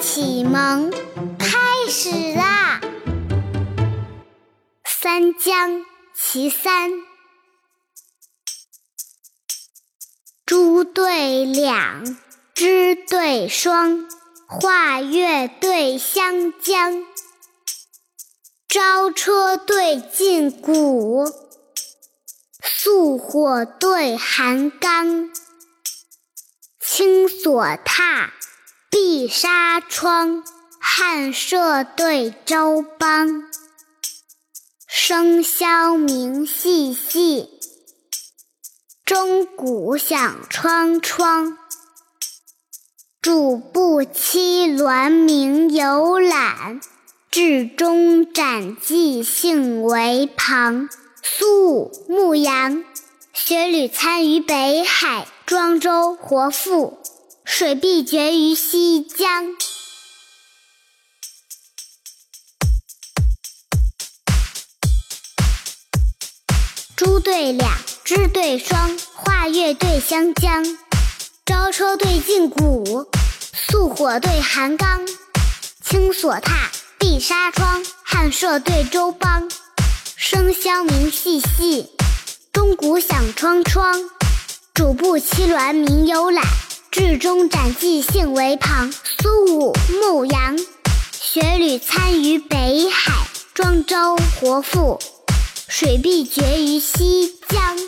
启蒙开始啦！三江其三，珠对两，枝对双，画月对湘江，朝车对劲鼓，素火对寒钢，青锁榻。纱窗，汉舍对周邦。笙箫鸣细细，钟鼓响窗窗。主步七鸾鸣游览，至中展寄兴为旁。苏武牧羊，雪履参于北海，庄周活赋。水碧绝于西江。珠对两，枝对双，画月对湘江。招车对禁鼓，素火对寒钢。青锁榻，碧纱窗，汉舍对周邦。笙箫鸣细细，钟鼓响窗窗。主步七鸾鸣游览。至中展寄兴为旁，苏武牧羊。雪履参于北海，庄周活赋。水碧绝于西江。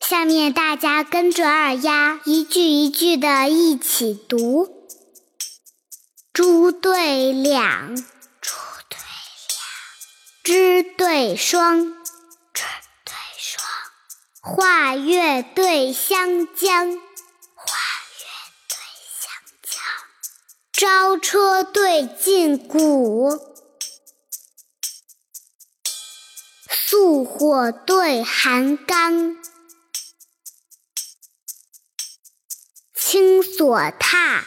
下面大家跟着二丫一句一句的一起读：猪对两。枝对双，枝对双，画月对湘江，画月对湘江，朝车对禁鼓，素火对寒缸，青锁榻，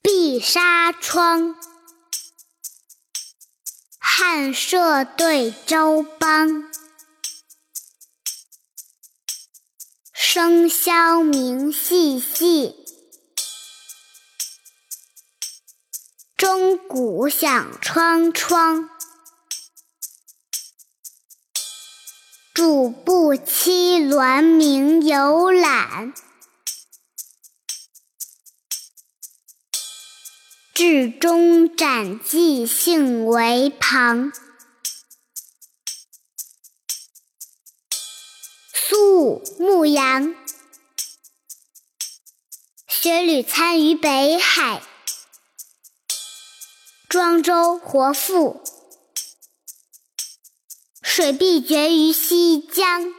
碧纱窗。汉舍对周邦，笙箫鸣细细，钟鼓响窗窗。主步七鸾鸣游览。至中展寄兴为旁。苏武牧羊，雪履参于北海，庄周活赋。水碧绝于西江。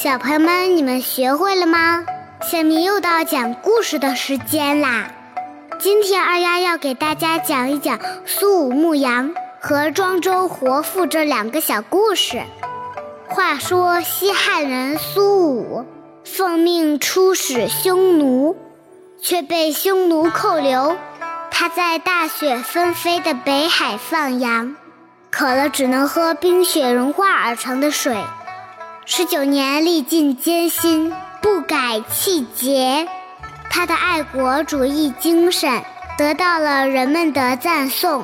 小朋友们，你们学会了吗？下面又到讲故事的时间啦！今天二丫要给大家讲一讲苏武牧羊和庄周活赋这两个小故事。话说西汉人苏武奉命出使匈奴，却被匈奴扣留。他在大雪纷飞的北海放羊，渴了只能喝冰雪融化而成的水。十九年历尽艰辛，不改气节，他的爱国主义精神得到了人们的赞颂。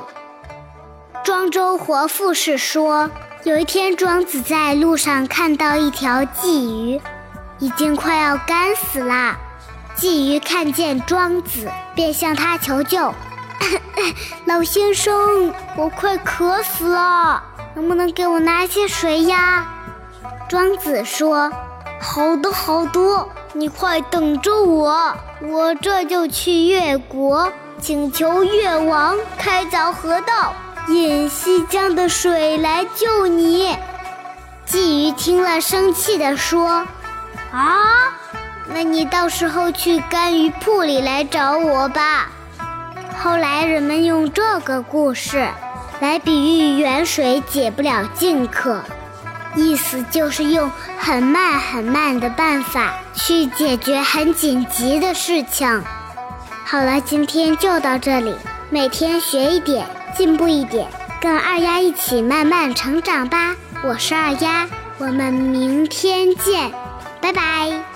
庄周活赋是说，有一天庄子在路上看到一条鲫鱼，已经快要干死了。鲫鱼看见庄子，便向他求救：“ 老先生，我快渴死了，能不能给我拿些水呀？”庄子说：“好的，好的，你快等着我，我这就去越国，请求越王开凿河道，引西江的水来救你。”鲫鱼听了，生气地说：“啊，那你到时候去干鱼铺里来找我吧。”后来人们用这个故事来比喻远水解不了近渴。意思就是用很慢很慢的办法去解决很紧急的事情。好了，今天就到这里，每天学一点，进步一点，跟二丫一起慢慢成长吧。我是二丫，我们明天见，拜拜。